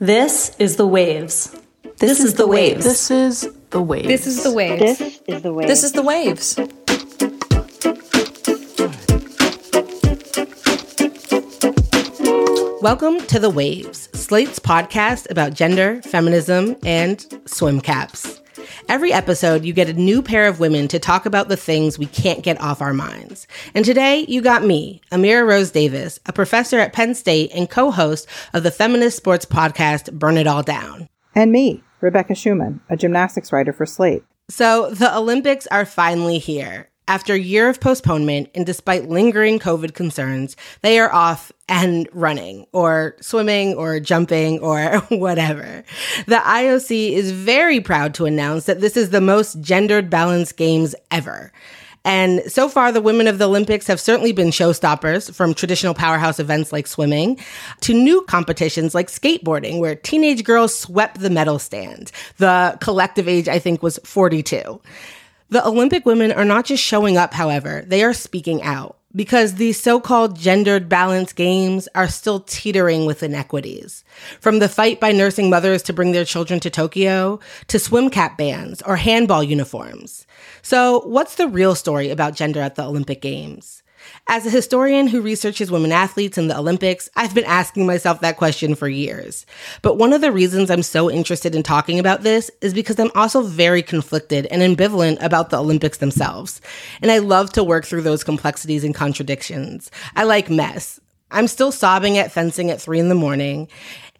This is the waves. This, is the waves. This is the waves. This is the waves. This is the way. This is the waves. Welcome to The Waves, Slate's podcast about gender, feminism, and swim caps. Every episode, you get a new pair of women to talk about the things we can't get off our minds. And today, you got me, Amira Rose Davis, a professor at Penn State and co host of the feminist sports podcast Burn It All Down. And me, Rebecca Schuman, a gymnastics writer for Slate. So, the Olympics are finally here. After a year of postponement and despite lingering COVID concerns, they are off and running or swimming or jumping or whatever. The IOC is very proud to announce that this is the most gendered balanced games ever. And so far, the women of the Olympics have certainly been showstoppers from traditional powerhouse events like swimming to new competitions like skateboarding, where teenage girls swept the medal stand. The collective age, I think, was 42. The Olympic women are not just showing up, however, they are speaking out because these so-called gendered balance games are still teetering with inequities. From the fight by nursing mothers to bring their children to Tokyo to swim cap bans or handball uniforms. So what's the real story about gender at the Olympic Games? As a historian who researches women athletes in the Olympics, I've been asking myself that question for years. But one of the reasons I'm so interested in talking about this is because I'm also very conflicted and ambivalent about the Olympics themselves. And I love to work through those complexities and contradictions. I like mess. I'm still sobbing at fencing at three in the morning.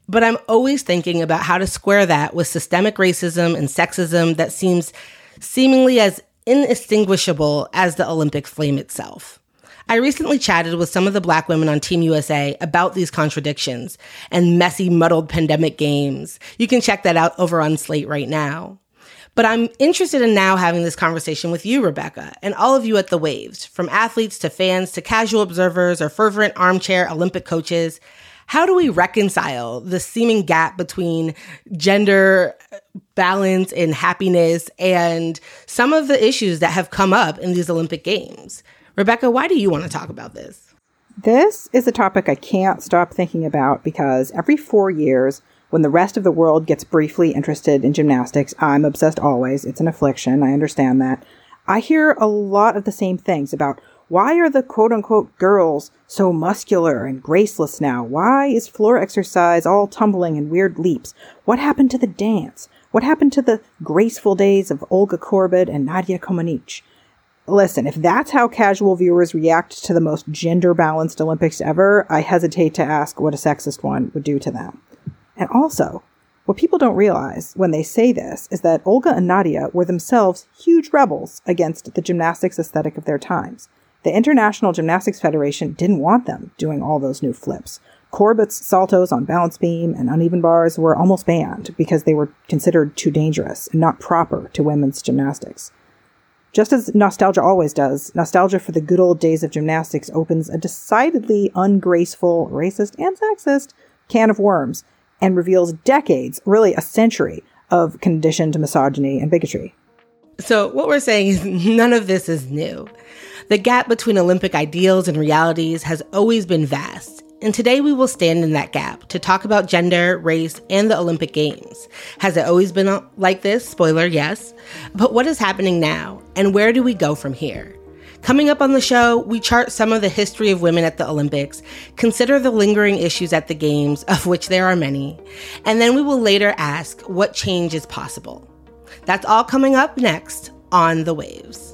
But I'm always thinking about how to square that with systemic racism and sexism that seems seemingly as inextinguishable as the Olympic flame itself. I recently chatted with some of the black women on Team USA about these contradictions and messy, muddled pandemic games. You can check that out over on Slate right now. But I'm interested in now having this conversation with you, Rebecca, and all of you at the Waves, from athletes to fans to casual observers or fervent armchair Olympic coaches. How do we reconcile the seeming gap between gender balance and happiness and some of the issues that have come up in these Olympic Games? Rebecca, why do you want to talk about this? This is a topic I can't stop thinking about because every four years, when the rest of the world gets briefly interested in gymnastics, I'm obsessed always. It's an affliction. I understand that. I hear a lot of the same things about why are the quote unquote girls so muscular and graceless now? Why is floor exercise all tumbling and weird leaps? What happened to the dance? What happened to the graceful days of Olga Korbut and Nadia Comaneci? Listen, if that's how casual viewers react to the most gender balanced Olympics ever, I hesitate to ask what a sexist one would do to them. And also, what people don't realize when they say this is that Olga and Nadia were themselves huge rebels against the gymnastics aesthetic of their times. The International Gymnastics Federation didn't want them doing all those new flips. Korbut's saltos on balance beam and uneven bars were almost banned because they were considered too dangerous and not proper to women's gymnastics. Just as nostalgia always does, nostalgia for the good old days of gymnastics opens a decidedly ungraceful, racist, and sexist can of worms and reveals decades, really a century, of conditioned misogyny and bigotry. So, what we're saying is none of this is new. The gap between Olympic ideals and realities has always been vast. And today we will stand in that gap to talk about gender, race, and the Olympic Games. Has it always been uh, like this? Spoiler, yes. But what is happening now? And where do we go from here? Coming up on the show, we chart some of the history of women at the Olympics, consider the lingering issues at the Games, of which there are many, and then we will later ask what change is possible. That's all coming up next on The Waves.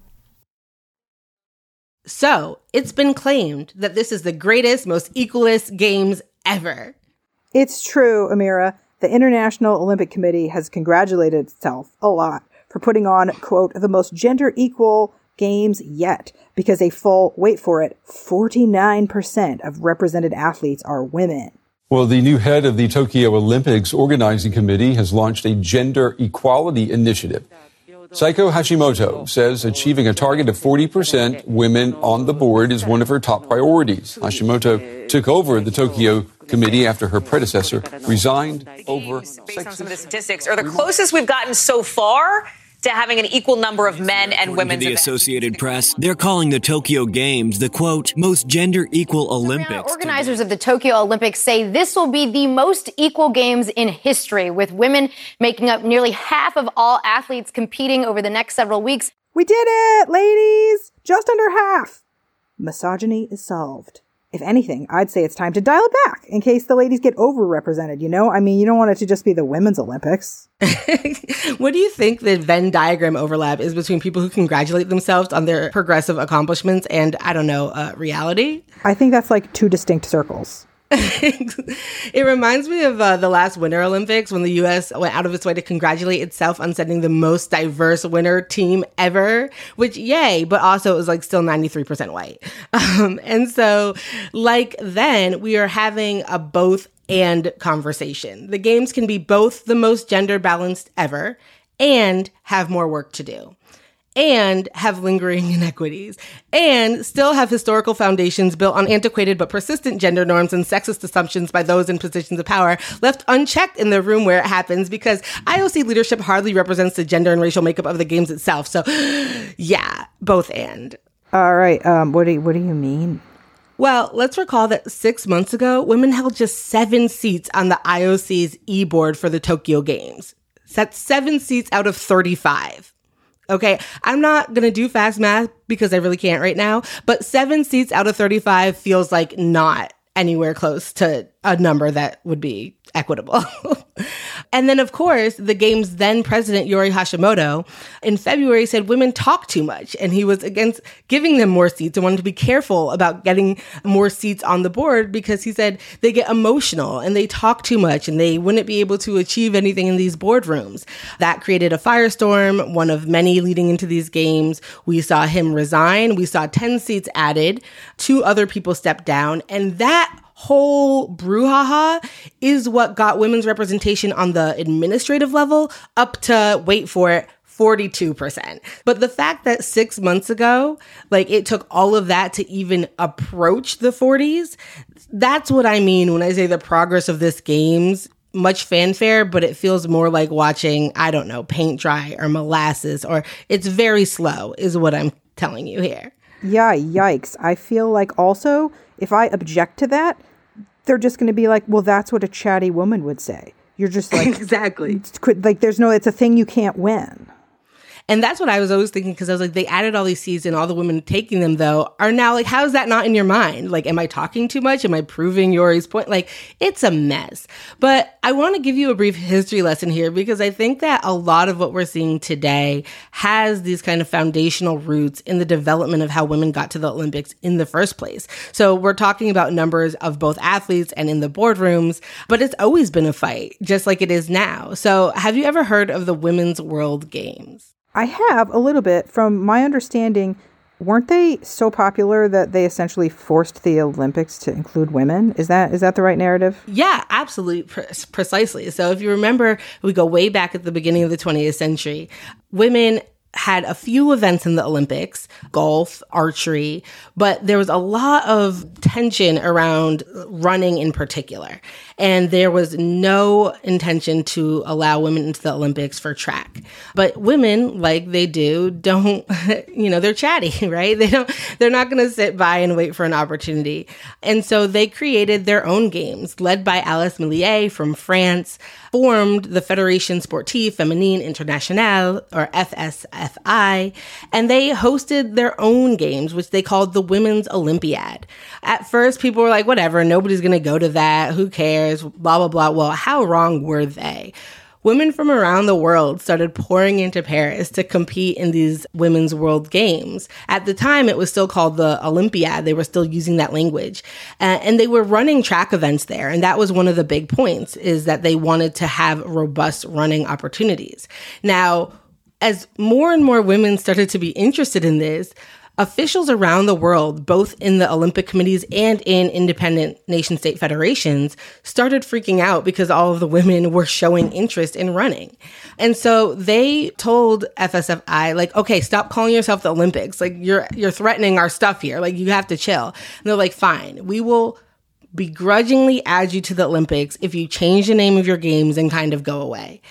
So, it's been claimed that this is the greatest, most equalist games ever. It's true, Amira. The International Olympic Committee has congratulated itself a lot for putting on, quote, the most gender equal games yet, because a full, wait for it, 49% of represented athletes are women. Well, the new head of the Tokyo Olympics Organizing Committee has launched a gender equality initiative. Seiko Hashimoto says achieving a target of 40% women on the board is one of her top priorities. Hashimoto took over the Tokyo committee after her predecessor resigned over on some of the statistics are the closest we've gotten so far to having an equal number of men and women. The Associated Press, they're calling the Tokyo Games the quote, most gender equal Olympics. Organizers of the Tokyo Olympics say this will be the most equal games in history, with women making up nearly half of all athletes competing over the next several weeks. We did it, ladies! Just under half. Misogyny is solved if anything, I'd say it's time to dial it back in case the ladies get overrepresented, you know? I mean, you don't want it to just be the women's Olympics. what do you think the Venn diagram overlap is between people who congratulate themselves on their progressive accomplishments and, I don't know, uh, reality? I think that's like two distinct circles. it reminds me of uh, the last Winter Olympics when the U.S. went out of its way to congratulate itself on sending the most diverse winter team ever, which, yay, but also it was like still 93% white. Um, and so, like then, we are having a both and conversation. The games can be both the most gender balanced ever and have more work to do and have lingering inequities and still have historical foundations built on antiquated but persistent gender norms and sexist assumptions by those in positions of power left unchecked in the room where it happens because IOC leadership hardly represents the gender and racial makeup of the games itself. So, yeah, both and. All right. Um, what do you, what do you mean? Well, let's recall that six months ago, women held just seven seats on the IOC's e board for the Tokyo Games. That's seven seats out of 35. Okay. I'm not going to do fast math because I really can't right now, but seven seats out of 35 feels like not anywhere close to a number that would be equitable. and then, of course, the game's then president, Yori Hashimoto, in February said women talk too much. And he was against giving them more seats and wanted to be careful about getting more seats on the board because he said they get emotional and they talk too much and they wouldn't be able to achieve anything in these boardrooms. That created a firestorm, one of many leading into these games. We saw him resign. We saw 10 seats added. Two other people stepped down. And that whole brouhaha is what got women's representation on the administrative level up to, wait for it, 42%. But the fact that six months ago, like it took all of that to even approach the 40s, that's what I mean when I say the progress of this game's much fanfare, but it feels more like watching, I don't know, paint dry or molasses, or it's very slow, is what I'm telling you here. Yeah, yikes. I feel like also, if I object to that, they're just going to be like, well, that's what a chatty woman would say. You're just like, exactly. Like, there's no, it's a thing you can't win. And that's what I was always thinking because I was like, they added all these seeds and all the women taking them though are now like, how is that not in your mind? Like, am I talking too much? Am I proving Yori's point? Like, it's a mess. But I want to give you a brief history lesson here because I think that a lot of what we're seeing today has these kind of foundational roots in the development of how women got to the Olympics in the first place. So we're talking about numbers of both athletes and in the boardrooms, but it's always been a fight, just like it is now. So have you ever heard of the Women's World Games? I have a little bit. From my understanding, weren't they so popular that they essentially forced the Olympics to include women? Is that is that the right narrative? Yeah, absolutely, pre- precisely. So if you remember, we go way back at the beginning of the 20th century. Women had a few events in the Olympics, golf, archery, but there was a lot of tension around running in particular. And there was no intention to allow women into the Olympics for track. But women, like they do, don't, you know, they're chatty, right? They don't, they're not going to sit by and wait for an opportunity. And so they created their own games, led by Alice Milliat from France, formed the Fédération Sportive Féminine Internationale, or FSFI, and they hosted their own games, which they called the Women's Olympiad. At first, people were like, whatever, nobody's going to go to that. Who cares? Blah, blah, blah. Well, how wrong were they? women from around the world started pouring into Paris to compete in these women's world games. At the time, it was still called the Olympiad. They were still using that language. Uh, and they were running track events there. And that was one of the big points is that they wanted to have robust running opportunities. Now, as more and more women started to be interested in this, officials around the world, both in the Olympic committees and in independent nation state federations, started freaking out because all of the women were showing interest in running. And so they told FSFI, like, okay, stop calling yourself the Olympics. Like you're you're threatening our stuff here. Like you have to chill. And they're like, fine, we will begrudgingly add you to the Olympics if you change the name of your games and kind of go away.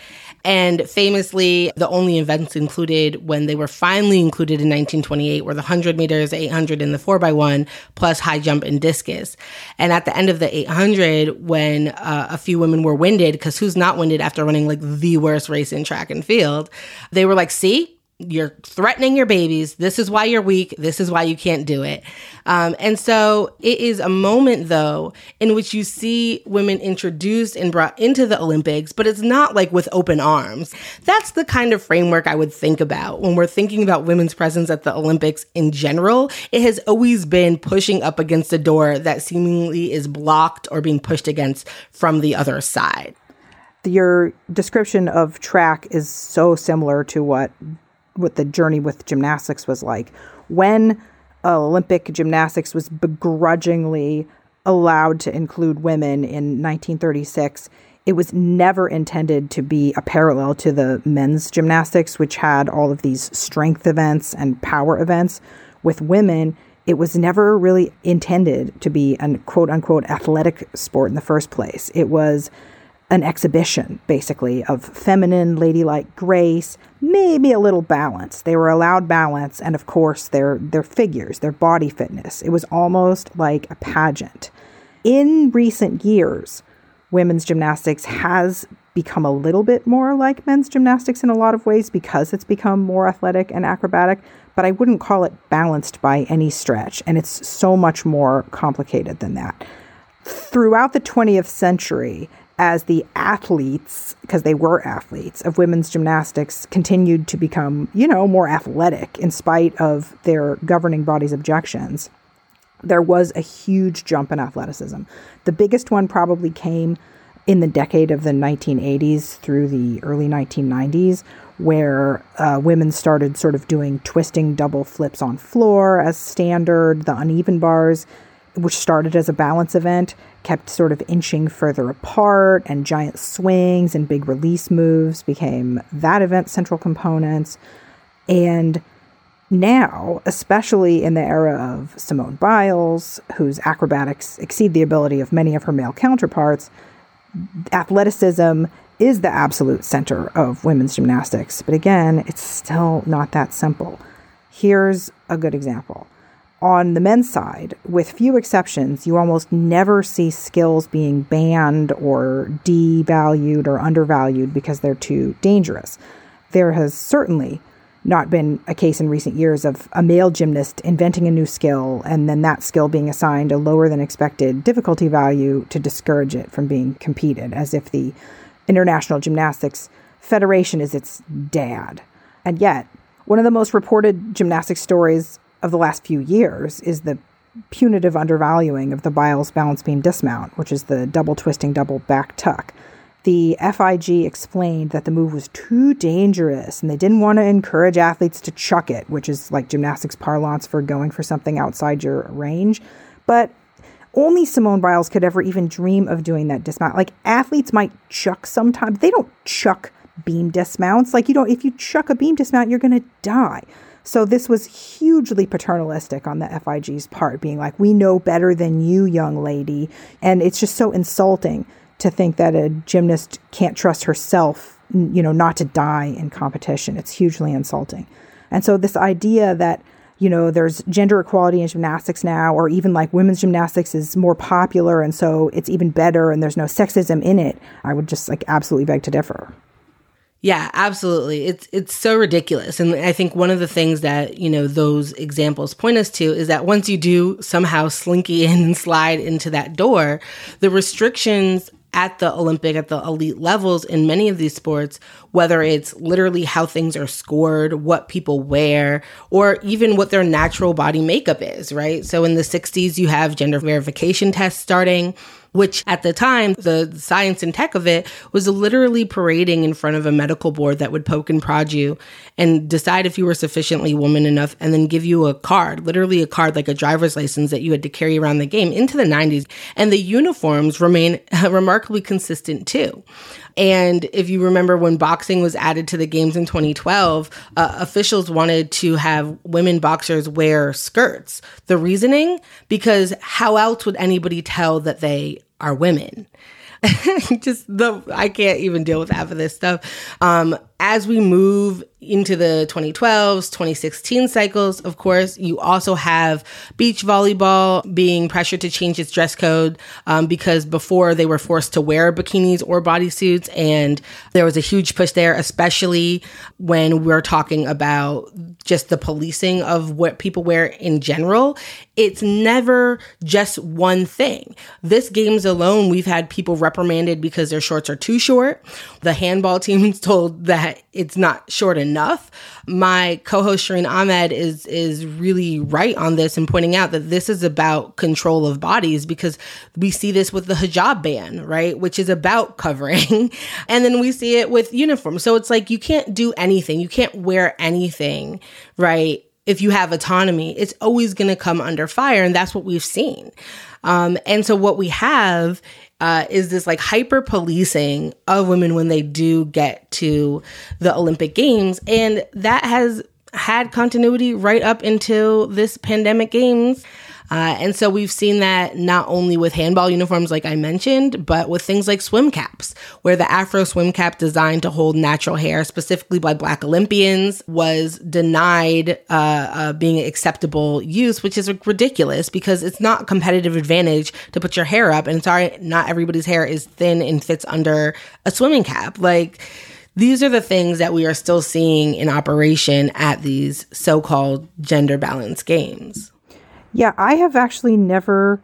And famously, the only events included when they were finally included in 1928 were the 100 meters, 800, and the 4x1, plus high jump and discus. And at the end of the 800, when uh, a few women were winded, because who's not winded after running like the worst race in track and field, they were like, see, you're threatening your babies. This is why you're weak. This is why you can't do it. Um, and so it is a moment, though, in which you see women introduced and brought into the Olympics, but it's not like with open arms. That's the kind of framework I would think about when we're thinking about women's presence at the Olympics in general. It has always been pushing up against a door that seemingly is blocked or being pushed against from the other side. Your description of track is so similar to what what the journey with gymnastics was like. When uh, Olympic gymnastics was begrudgingly allowed to include women in 1936, it was never intended to be a parallel to the men's gymnastics, which had all of these strength events and power events. With women, it was never really intended to be an quote unquote athletic sport in the first place. It was an exhibition, basically, of feminine, ladylike grace, maybe a little balance. They were allowed balance, and of course, their their figures, their body fitness. It was almost like a pageant. In recent years, women's gymnastics has become a little bit more like men's gymnastics in a lot of ways because it's become more athletic and acrobatic, but I wouldn't call it balanced by any stretch, and it's so much more complicated than that. Throughout the 20th century, as the athletes, because they were athletes, of women's gymnastics continued to become, you know, more athletic in spite of their governing body's objections, there was a huge jump in athleticism. The biggest one probably came in the decade of the 1980s through the early 1990s, where uh, women started sort of doing twisting double flips on floor as standard, the uneven bars which started as a balance event, kept sort of inching further apart, and giant swings and big release moves became that event's central components. And now, especially in the era of Simone Biles, whose acrobatics exceed the ability of many of her male counterparts, athleticism is the absolute center of women's gymnastics. But again, it's still not that simple. Here's a good example on the men's side, with few exceptions, you almost never see skills being banned or devalued or undervalued because they're too dangerous. There has certainly not been a case in recent years of a male gymnast inventing a new skill and then that skill being assigned a lower than expected difficulty value to discourage it from being competed, as if the International Gymnastics Federation is its dad. And yet, one of the most reported gymnastics stories of the last few years is the punitive undervaluing of the Biles balance beam dismount, which is the double twisting double back tuck. The FIG explained that the move was too dangerous and they didn't want to encourage athletes to chuck it, which is like gymnastics parlance for going for something outside your range. But only Simone Biles could ever even dream of doing that dismount. Like athletes might chuck sometimes, they don't chuck beam dismounts. Like you don't, if you chuck a beam dismount, you're going to die. So this was hugely paternalistic on the FIG's part, being like, we know better than you, young lady. And it's just so insulting to think that a gymnast can't trust herself, you know, not to die in competition. It's hugely insulting. And so this idea that you know, there's gender equality in gymnastics now, or even like women's gymnastics is more popular and so it's even better and there's no sexism in it. I would just like absolutely beg to differ. Yeah, absolutely. It's it's so ridiculous. And I think one of the things that, you know, those examples point us to is that once you do somehow slinky in and slide into that door, the restrictions at the Olympic, at the elite levels in many of these sports, whether it's literally how things are scored, what people wear, or even what their natural body makeup is, right? So in the 60s, you have gender verification tests starting which at the time, the science and tech of it was literally parading in front of a medical board that would poke and prod you and decide if you were sufficiently woman enough and then give you a card, literally a card like a driver's license that you had to carry around the game into the 90s. And the uniforms remain remarkably consistent too. And if you remember when boxing was added to the games in 2012, uh, officials wanted to have women boxers wear skirts. The reasoning? Because how else would anybody tell that they are women? just the I can't even deal with half of this stuff. Um, as we move into the 2012s, 2016 cycles, of course, you also have beach volleyball being pressured to change its dress code um, because before they were forced to wear bikinis or bodysuits. And there was a huge push there, especially when we're talking about just the policing of what people wear in general. It's never just one thing. This games alone, we've had people reprimanded because their shorts are too short. The handball team told that it's not short enough. My co-host Shireen Ahmed is is really right on this and pointing out that this is about control of bodies because we see this with the hijab ban, right? Which is about covering. and then we see it with uniforms. So it's like you can't do anything. You can't wear anything, right? If you have autonomy, it's always going to come under fire. And that's what we've seen. Um, and so what we have uh, is this like hyper policing of women when they do get to the Olympic Games. And that has had continuity right up until this pandemic games. Uh, and so we've seen that not only with handball uniforms, like I mentioned, but with things like swim caps, where the Afro swim cap designed to hold natural hair, specifically by Black Olympians, was denied uh, uh, being acceptable use, which is ridiculous because it's not competitive advantage to put your hair up. And sorry, not everybody's hair is thin and fits under a swimming cap. Like, these are the things that we are still seeing in operation at these so called gender balanced games. Yeah, I have actually never,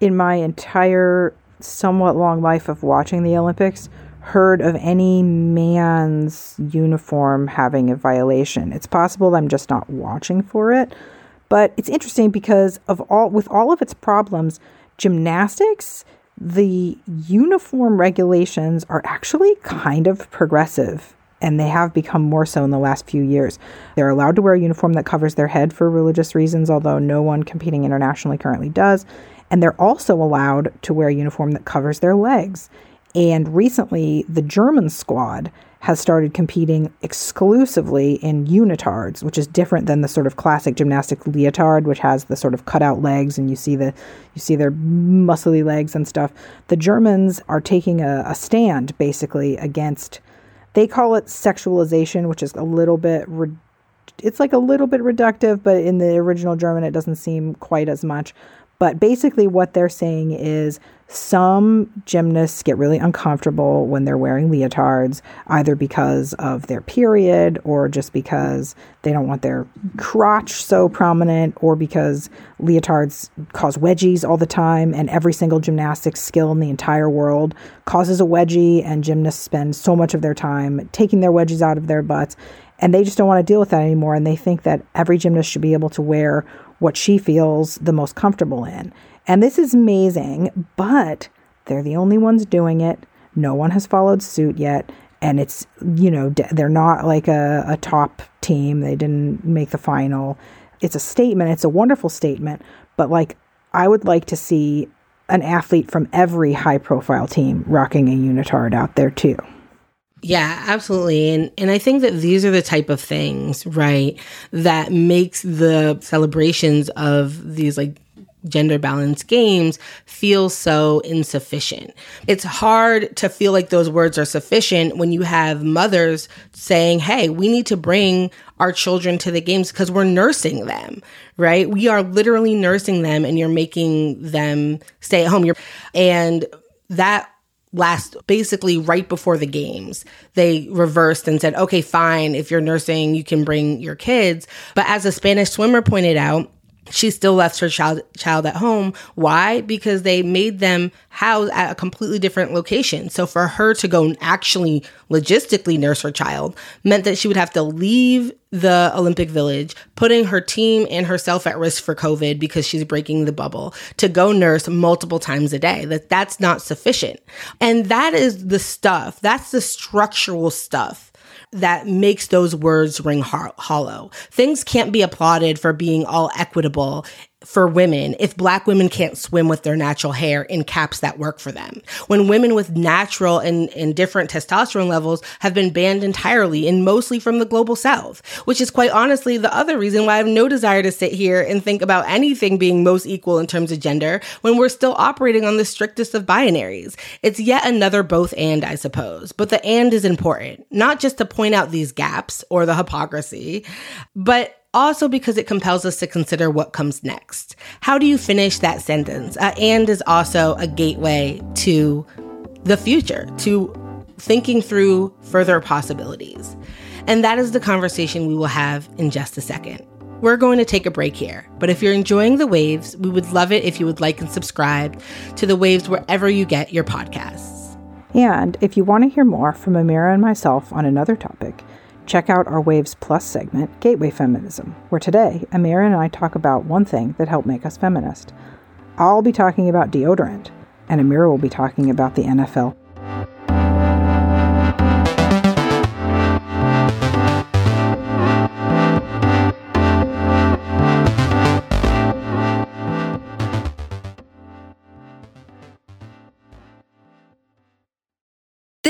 in my entire somewhat long life of watching the Olympics, heard of any man's uniform having a violation. It's possible I'm just not watching for it, but it's interesting because of all with all of its problems, gymnastics, the uniform regulations are actually kind of progressive and they have become more so in the last few years. They're allowed to wear a uniform that covers their head for religious reasons, although no one competing internationally currently does. And they're also allowed to wear a uniform that covers their legs. And recently, the German squad has started competing exclusively in unitards, which is different than the sort of classic gymnastic leotard, which has the sort of cutout legs and you see the you see their muscly legs and stuff. The Germans are taking a, a stand basically against they call it sexualization, which is a little bit, re- it's like a little bit reductive, but in the original German, it doesn't seem quite as much. But basically, what they're saying is some gymnasts get really uncomfortable when they're wearing leotards, either because of their period or just because they don't want their crotch so prominent, or because leotards cause wedgies all the time. And every single gymnastics skill in the entire world causes a wedgie, and gymnasts spend so much of their time taking their wedgies out of their butts. And they just don't want to deal with that anymore. And they think that every gymnast should be able to wear what she feels the most comfortable in. And this is amazing, but they're the only ones doing it. No one has followed suit yet. And it's, you know, they're not like a, a top team. They didn't make the final. It's a statement. It's a wonderful statement. But like, I would like to see an athlete from every high profile team rocking a unitard out there too. Yeah, absolutely. And and I think that these are the type of things, right, that makes the celebrations of these like gender balanced games feel so insufficient. It's hard to feel like those words are sufficient when you have mothers saying, "Hey, we need to bring our children to the games because we're nursing them." Right? We are literally nursing them and you're making them stay at home. You're and that last basically right before the games they reversed and said okay fine if you're nursing you can bring your kids but as a spanish swimmer pointed out she still left her child child at home. Why? Because they made them house at a completely different location. So for her to go and actually logistically nurse her child meant that she would have to leave the Olympic Village, putting her team and herself at risk for COVID because she's breaking the bubble to go nurse multiple times a day. That that's not sufficient. And that is the stuff. That's the structural stuff that makes those words ring hollow. Things can't be applauded for being all equitable for women if black women can't swim with their natural hair in caps that work for them. When women with natural and, and different testosterone levels have been banned entirely and mostly from the global south, which is quite honestly the other reason why I have no desire to sit here and think about anything being most equal in terms of gender when we're still operating on the strictest of binaries. It's yet another both and, I suppose. But the and is important, not just to point out these gaps or the hypocrisy, but also because it compels us to consider what comes next. How do you finish that sentence? Uh, and is also a gateway to the future, to thinking through further possibilities. And that is the conversation we will have in just a second. We're going to take a break here, but if you're enjoying the waves, we would love it if you would like and subscribe to the waves wherever you get your podcasts. And if you want to hear more from Amira and myself on another topic, Check out our Waves Plus segment, Gateway Feminism, where today Amira and I talk about one thing that helped make us feminist. I'll be talking about deodorant, and Amira will be talking about the NFL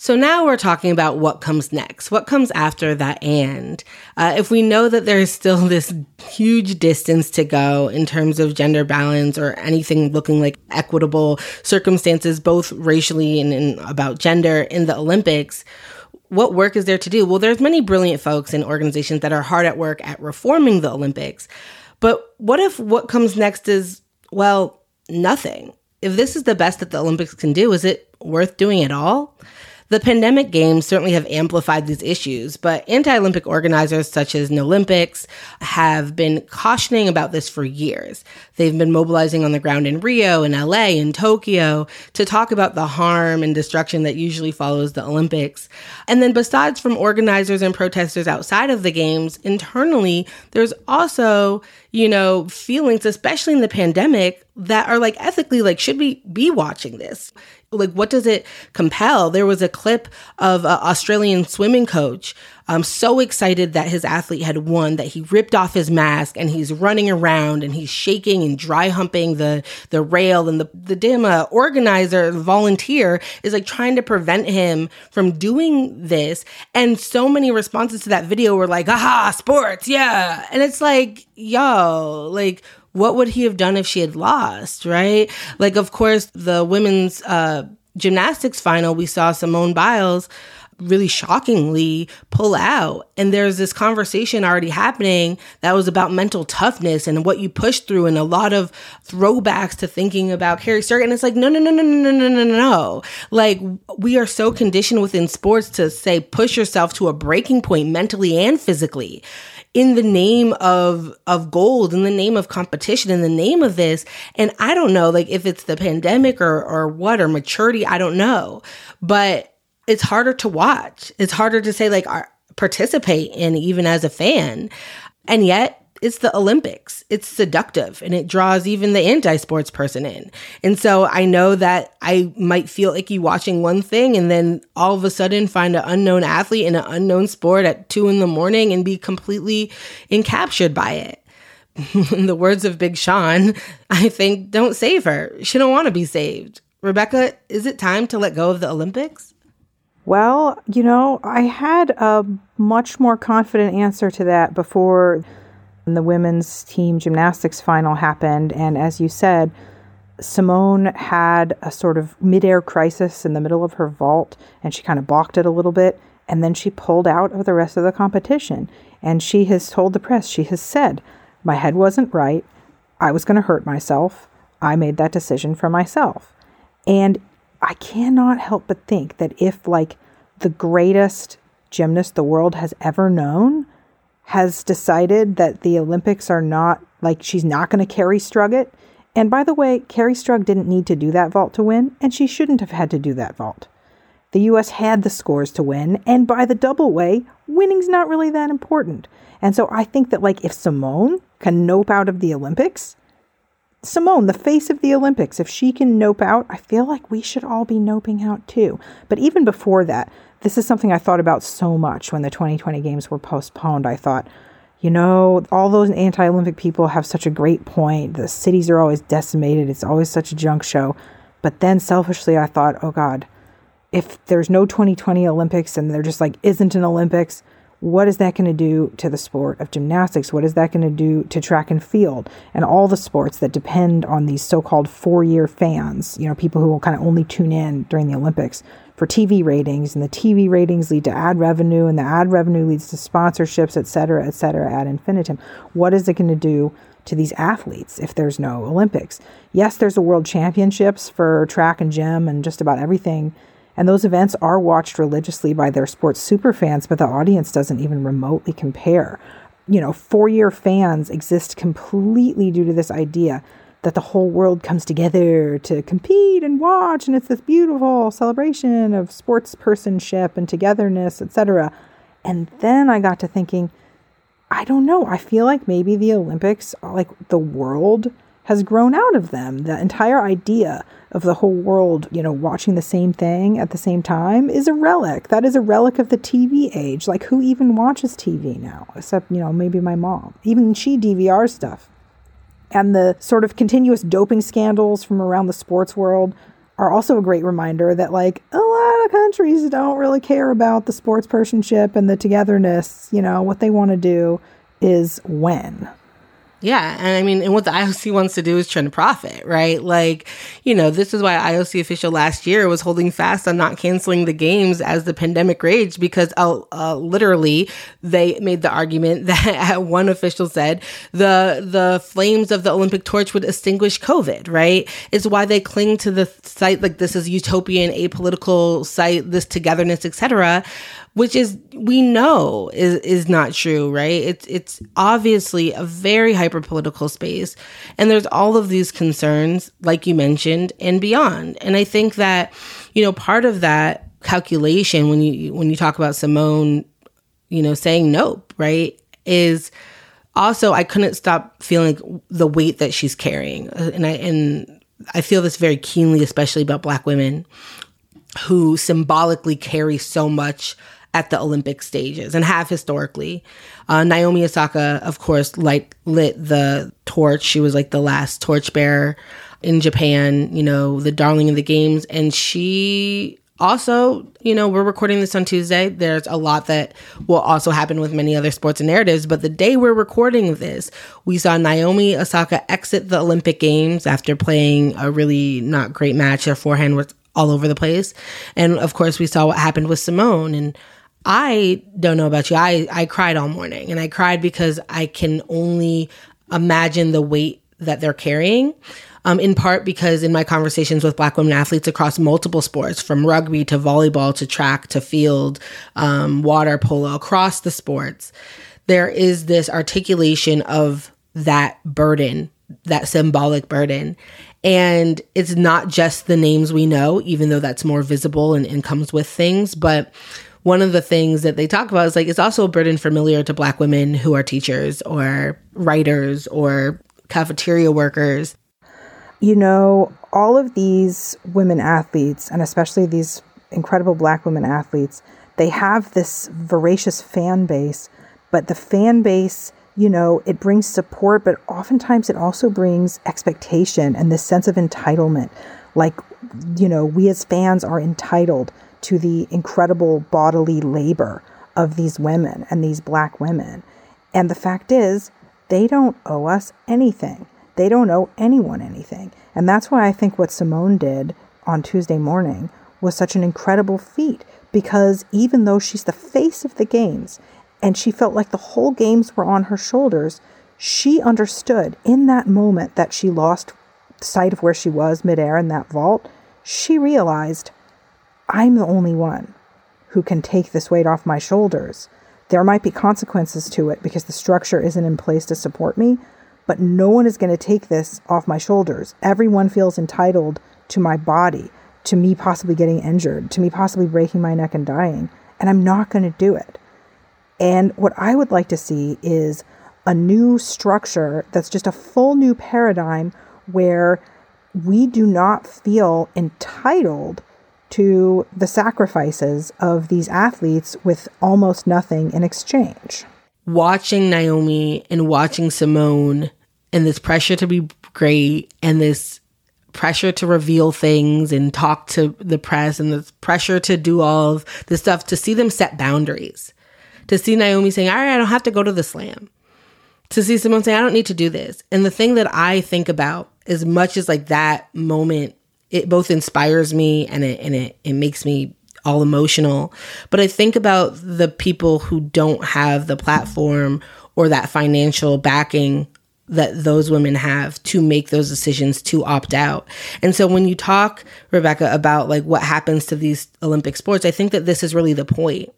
So now we're talking about what comes next. What comes after that and? Uh, if we know that there's still this huge distance to go in terms of gender balance or anything looking like equitable circumstances, both racially and, and about gender in the Olympics, what work is there to do? Well, there's many brilliant folks and organizations that are hard at work at reforming the Olympics. But what if what comes next is, well, nothing? If this is the best that the Olympics can do, is it worth doing at all? The pandemic games certainly have amplified these issues, but anti Olympic organizers such as Nolympics have been cautioning about this for years. They've been mobilizing on the ground in Rio, in LA, in Tokyo to talk about the harm and destruction that usually follows the Olympics. And then, besides from organizers and protesters outside of the games, internally, there's also, you know, feelings, especially in the pandemic, that are like ethically like should we be watching this. Like what does it compel? There was a clip of an australian swimming coach um, so excited that his athlete had won that he ripped off his mask and he's running around and he's shaking and dry humping the the rail. And the the damn uh, organizer volunteer is like trying to prevent him from doing this. And so many responses to that video were like aha sports yeah. And it's like yo like what would he have done if she had lost, right? Like, of course, the women's uh, gymnastics final, we saw Simone Biles really shockingly pull out. And there's this conversation already happening that was about mental toughness and what you push through and a lot of throwbacks to thinking about Kerri Strug. And it's like, no, no, no, no, no, no, no, no, no. Like we are so conditioned within sports to say push yourself to a breaking point mentally and physically in the name of of gold in the name of competition in the name of this and i don't know like if it's the pandemic or or what or maturity i don't know but it's harder to watch it's harder to say like participate in even as a fan and yet it's the Olympics. It's seductive and it draws even the anti sports person in. And so I know that I might feel icky watching one thing and then all of a sudden find an unknown athlete in an unknown sport at two in the morning and be completely encaptured by it. in the words of Big Sean, I think don't save her. She don't want to be saved. Rebecca, is it time to let go of the Olympics? Well, you know, I had a much more confident answer to that before the women's team gymnastics final happened. And as you said, Simone had a sort of midair crisis in the middle of her vault and she kind of balked it a little bit. And then she pulled out of the rest of the competition. And she has told the press, she has said, my head wasn't right. I was going to hurt myself. I made that decision for myself. And I cannot help but think that if, like, the greatest gymnast the world has ever known has decided that the Olympics are not, like, she's not going to carry Strug it. And by the way, Kerri Strug didn't need to do that vault to win, and she shouldn't have had to do that vault. The US had the scores to win, and by the double way, winning's not really that important. And so I think that, like, if Simone can nope out of the Olympics, Simone, the face of the Olympics, if she can nope out, I feel like we should all be noping out too. But even before that, this is something I thought about so much when the 2020 games were postponed. I thought, you know, all those anti Olympic people have such a great point. The cities are always decimated, it's always such a junk show. But then selfishly, I thought, oh God, if there's no 2020 Olympics and there just like isn't an Olympics, what is that going to do to the sport of gymnastics? What is that going to do to track and field and all the sports that depend on these so called four year fans? You know, people who will kind of only tune in during the Olympics for TV ratings, and the TV ratings lead to ad revenue, and the ad revenue leads to sponsorships, et cetera, et cetera, ad infinitum. What is it going to do to these athletes if there's no Olympics? Yes, there's a world championships for track and gym and just about everything and those events are watched religiously by their sports superfans, but the audience doesn't even remotely compare. You know, four year fans exist completely due to this idea that the whole world comes together to compete and watch, and it's this beautiful celebration of sportspersonship and togetherness, etc. And then I got to thinking, I don't know. I feel like maybe the Olympics, like the world, has grown out of them. The entire idea of the whole world, you know, watching the same thing at the same time is a relic. That is a relic of the TV age. Like, who even watches TV now? Except, you know, maybe my mom. Even she DVR stuff. And the sort of continuous doping scandals from around the sports world are also a great reminder that, like, a lot of countries don't really care about the sports personship and the togetherness. You know, what they want to do is when. Yeah. And I mean, and what the IOC wants to do is turn a profit, right? Like, you know, this is why IOC official last year was holding fast on not canceling the games as the pandemic raged because uh, uh, literally they made the argument that one official said the, the flames of the Olympic torch would extinguish COVID, right? It's why they cling to the site like this is utopian, apolitical site, this togetherness, etc which is we know is is not true, right? It's it's obviously a very hyper political space, and there's all of these concerns, like you mentioned, and beyond. And I think that you know part of that calculation when you when you talk about Simone, you know, saying nope, right, is also I couldn't stop feeling the weight that she's carrying, uh, and I and I feel this very keenly, especially about Black women who symbolically carry so much at the Olympic stages and have historically. Uh, Naomi Osaka, of course, light, lit the torch. She was like the last torchbearer in Japan, you know, the darling of the games. And she also, you know, we're recording this on Tuesday. There's a lot that will also happen with many other sports and narratives. But the day we're recording this, we saw Naomi Osaka exit the Olympic Games after playing a really not great match. Her forehand was all over the place. And of course, we saw what happened with Simone. And I don't know about you. I, I cried all morning and I cried because I can only imagine the weight that they're carrying. Um, in part because in my conversations with Black women athletes across multiple sports, from rugby to volleyball to track to field, um, water polo, across the sports, there is this articulation of that burden, that symbolic burden. And it's not just the names we know, even though that's more visible and, and comes with things, but one of the things that they talk about is like it's also a burden familiar to black women who are teachers or writers or cafeteria workers. You know, all of these women athletes, and especially these incredible black women athletes, they have this voracious fan base, but the fan base, you know, it brings support, but oftentimes it also brings expectation and this sense of entitlement. Like, you know, we as fans are entitled to the incredible bodily labor of these women and these black women. And the fact is, they don't owe us anything. They don't owe anyone anything. And that's why I think what Simone did on Tuesday morning was such an incredible feat because even though she's the face of the games and she felt like the whole games were on her shoulders, she understood in that moment that she lost sight of where she was midair in that vault. She realized, I'm the only one who can take this weight off my shoulders. There might be consequences to it because the structure isn't in place to support me, but no one is going to take this off my shoulders. Everyone feels entitled to my body, to me possibly getting injured, to me possibly breaking my neck and dying, and I'm not going to do it. And what I would like to see is a new structure that's just a full new paradigm where we do not feel entitled to the sacrifices of these athletes with almost nothing in exchange. Watching Naomi and watching Simone and this pressure to be great and this pressure to reveal things and talk to the press and the pressure to do all of this stuff to see them set boundaries. To see Naomi saying, All right, I don't have to go to the slam. To see Simone saying, I don't need to do this. And the thing that I think about as much as like that moment it both inspires me and it and it, it makes me all emotional. But I think about the people who don't have the platform or that financial backing that those women have to make those decisions to opt out. And so when you talk, Rebecca, about like what happens to these Olympic sports, I think that this is really the point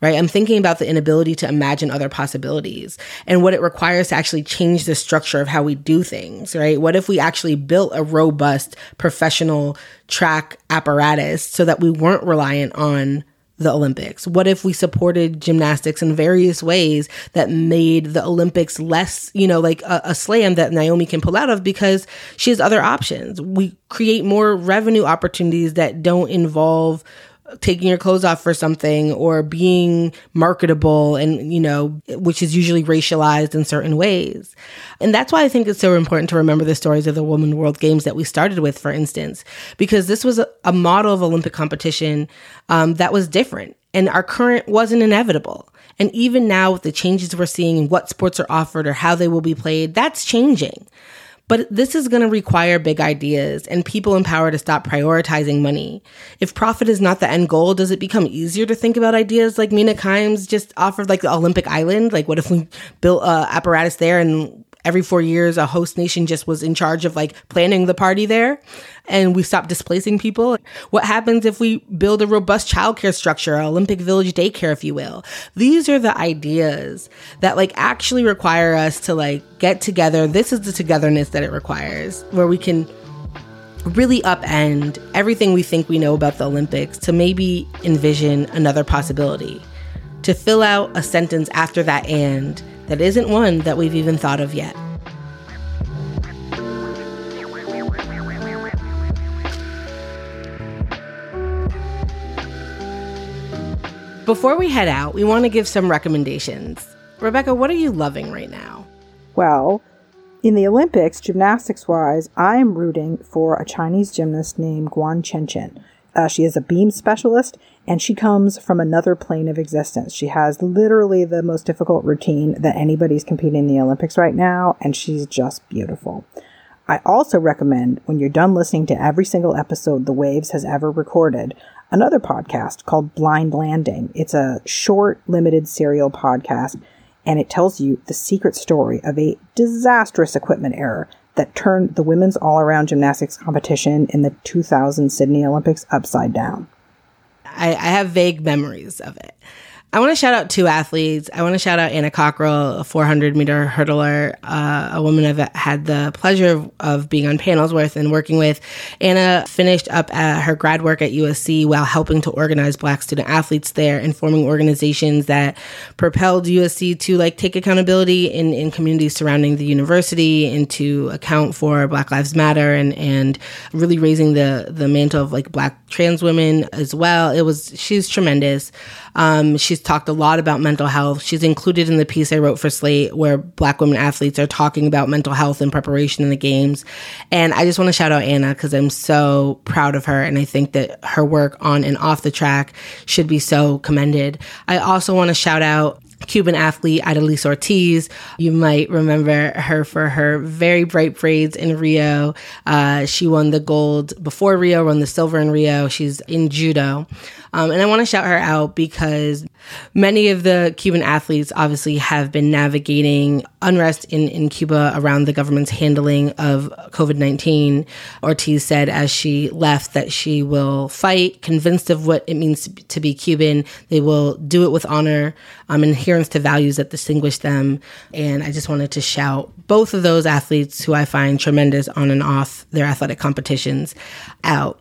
right? I'm thinking about the inability to imagine other possibilities and what it requires to actually change the structure of how we do things, right? What if we actually built a robust professional track apparatus so that we weren't reliant on the Olympics? What if we supported gymnastics in various ways that made the Olympics less, you know, like a, a, slam that Naomi can pull out of because she has other options? We create more revenue opportunities that don't involve taking your clothes off for something or being marketable and you know which is usually racialized in certain ways. And that's why i think it's so important to remember the stories of the women world games that we started with for instance because this was a, a model of olympic competition um, that was different. And our current wasn't inevitable. And even now with the changes we're seeing in what sports are offered or how they will be played that's changing but this is going to require big ideas and people in power to stop prioritizing money. If profit is not the end goal, does it become easier to think about ideas like Mina Kimes just offered, like the Olympic Island? Like, what if we built a apparatus there and every four years a host nation just was in charge of like planning the party there and we stopped displacing people. What happens if we build a robust childcare structure olympic village daycare if you will? These are the ideas that like actually require us to like get together. This is the togetherness that it requires where we can really upend everything we think we know about the olympics to maybe envision another possibility to fill out a sentence after that and that isn't one that we've even thought of yet. Before we head out, we want to give some recommendations. Rebecca, what are you loving right now? Well, in the Olympics, gymnastics wise, I am rooting for a Chinese gymnast named Guan Chenchen. Uh, she is a beam specialist and she comes from another plane of existence. She has literally the most difficult routine that anybody's competing in the Olympics right now, and she's just beautiful. I also recommend when you're done listening to every single episode The Waves has ever recorded, another podcast called Blind Landing. It's a short, limited serial podcast, and it tells you the secret story of a disastrous equipment error that turned the women's all around gymnastics competition in the 2000 Sydney Olympics upside down. I, I have vague memories of it. I want to shout out two athletes. I want to shout out Anna Cockrell, a 400 meter hurdler, uh, a woman I've had the pleasure of, of, being on panels with and working with. Anna finished up her grad work at USC while helping to organize Black student athletes there and forming organizations that propelled USC to like take accountability in, in communities surrounding the university and to account for Black Lives Matter and and really raising the the mantle of like Black trans women as well. It was she's tremendous. Um, she's talked a lot about mental health. She's included in the piece I wrote for Slate where Black women athletes are talking about mental health and preparation in the games. And I just want to shout out Anna because I'm so proud of her. And I think that her work on and off the track should be so commended. I also want to shout out Cuban athlete Idalys Ortiz. You might remember her for her very bright braids in Rio. Uh, she won the gold before Rio, won the silver in Rio. She's in judo. Um, and I want to shout her out because many of the Cuban athletes obviously have been navigating unrest in, in Cuba around the government's handling of COVID 19. Ortiz said as she left that she will fight, convinced of what it means to be Cuban. They will do it with honor, um, adherence to values that distinguish them. And I just wanted to shout both of those athletes who I find tremendous on and off their athletic competitions out.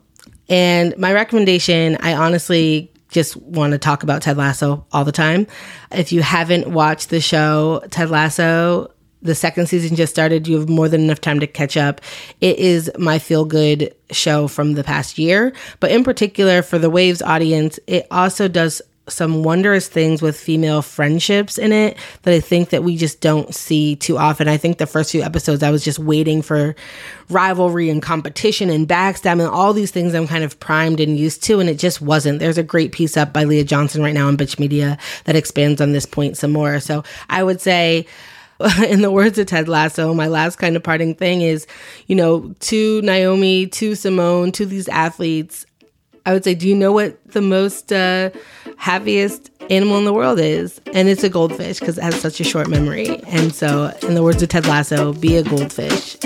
And my recommendation, I honestly just want to talk about Ted Lasso all the time. If you haven't watched the show, Ted Lasso, the second season just started. You have more than enough time to catch up. It is my feel good show from the past year, but in particular for the Waves audience, it also does some wondrous things with female friendships in it that I think that we just don't see too often. I think the first few episodes I was just waiting for rivalry and competition and backstabbing and all these things I'm kind of primed and used to and it just wasn't. There's a great piece up by Leah Johnson right now on Bitch Media that expands on this point some more. So I would say in the words of Ted Lasso, my last kind of parting thing is, you know, to Naomi, to Simone, to these athletes, I would say, do you know what the most uh, happiest animal in the world is? And it's a goldfish because it has such a short memory. And so, in the words of Ted Lasso, be a goldfish.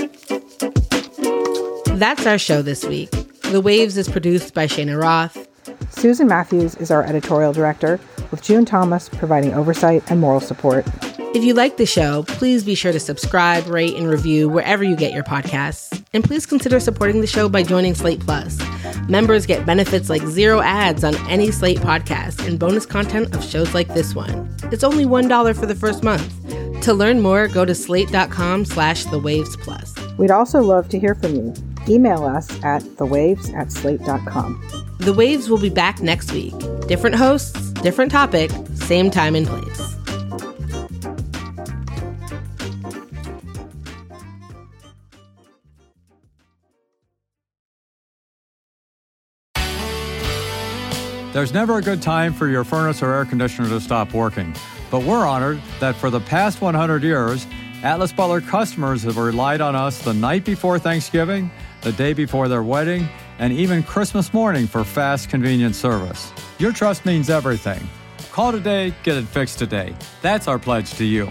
That's our show this week. The Waves is produced by Shana Roth. Susan Matthews is our editorial director, with June Thomas providing oversight and moral support. If you like the show, please be sure to subscribe, rate, and review wherever you get your podcasts. And please consider supporting the show by joining Slate Plus. Members get benefits like zero ads on any Slate podcast and bonus content of shows like this one. It's only $1 for the first month. To learn more, go to slate.com slash the waves plus. We'd also love to hear from you. Email us at thewaves at slate.com. The Waves will be back next week. Different hosts, different topic, same time and place. There's never a good time for your furnace or air conditioner to stop working, but we're honored that for the past 100 years, Atlas Butler customers have relied on us the night before Thanksgiving, the day before their wedding, and even Christmas morning for fast, convenient service. Your trust means everything. Call today, get it fixed today. That's our pledge to you.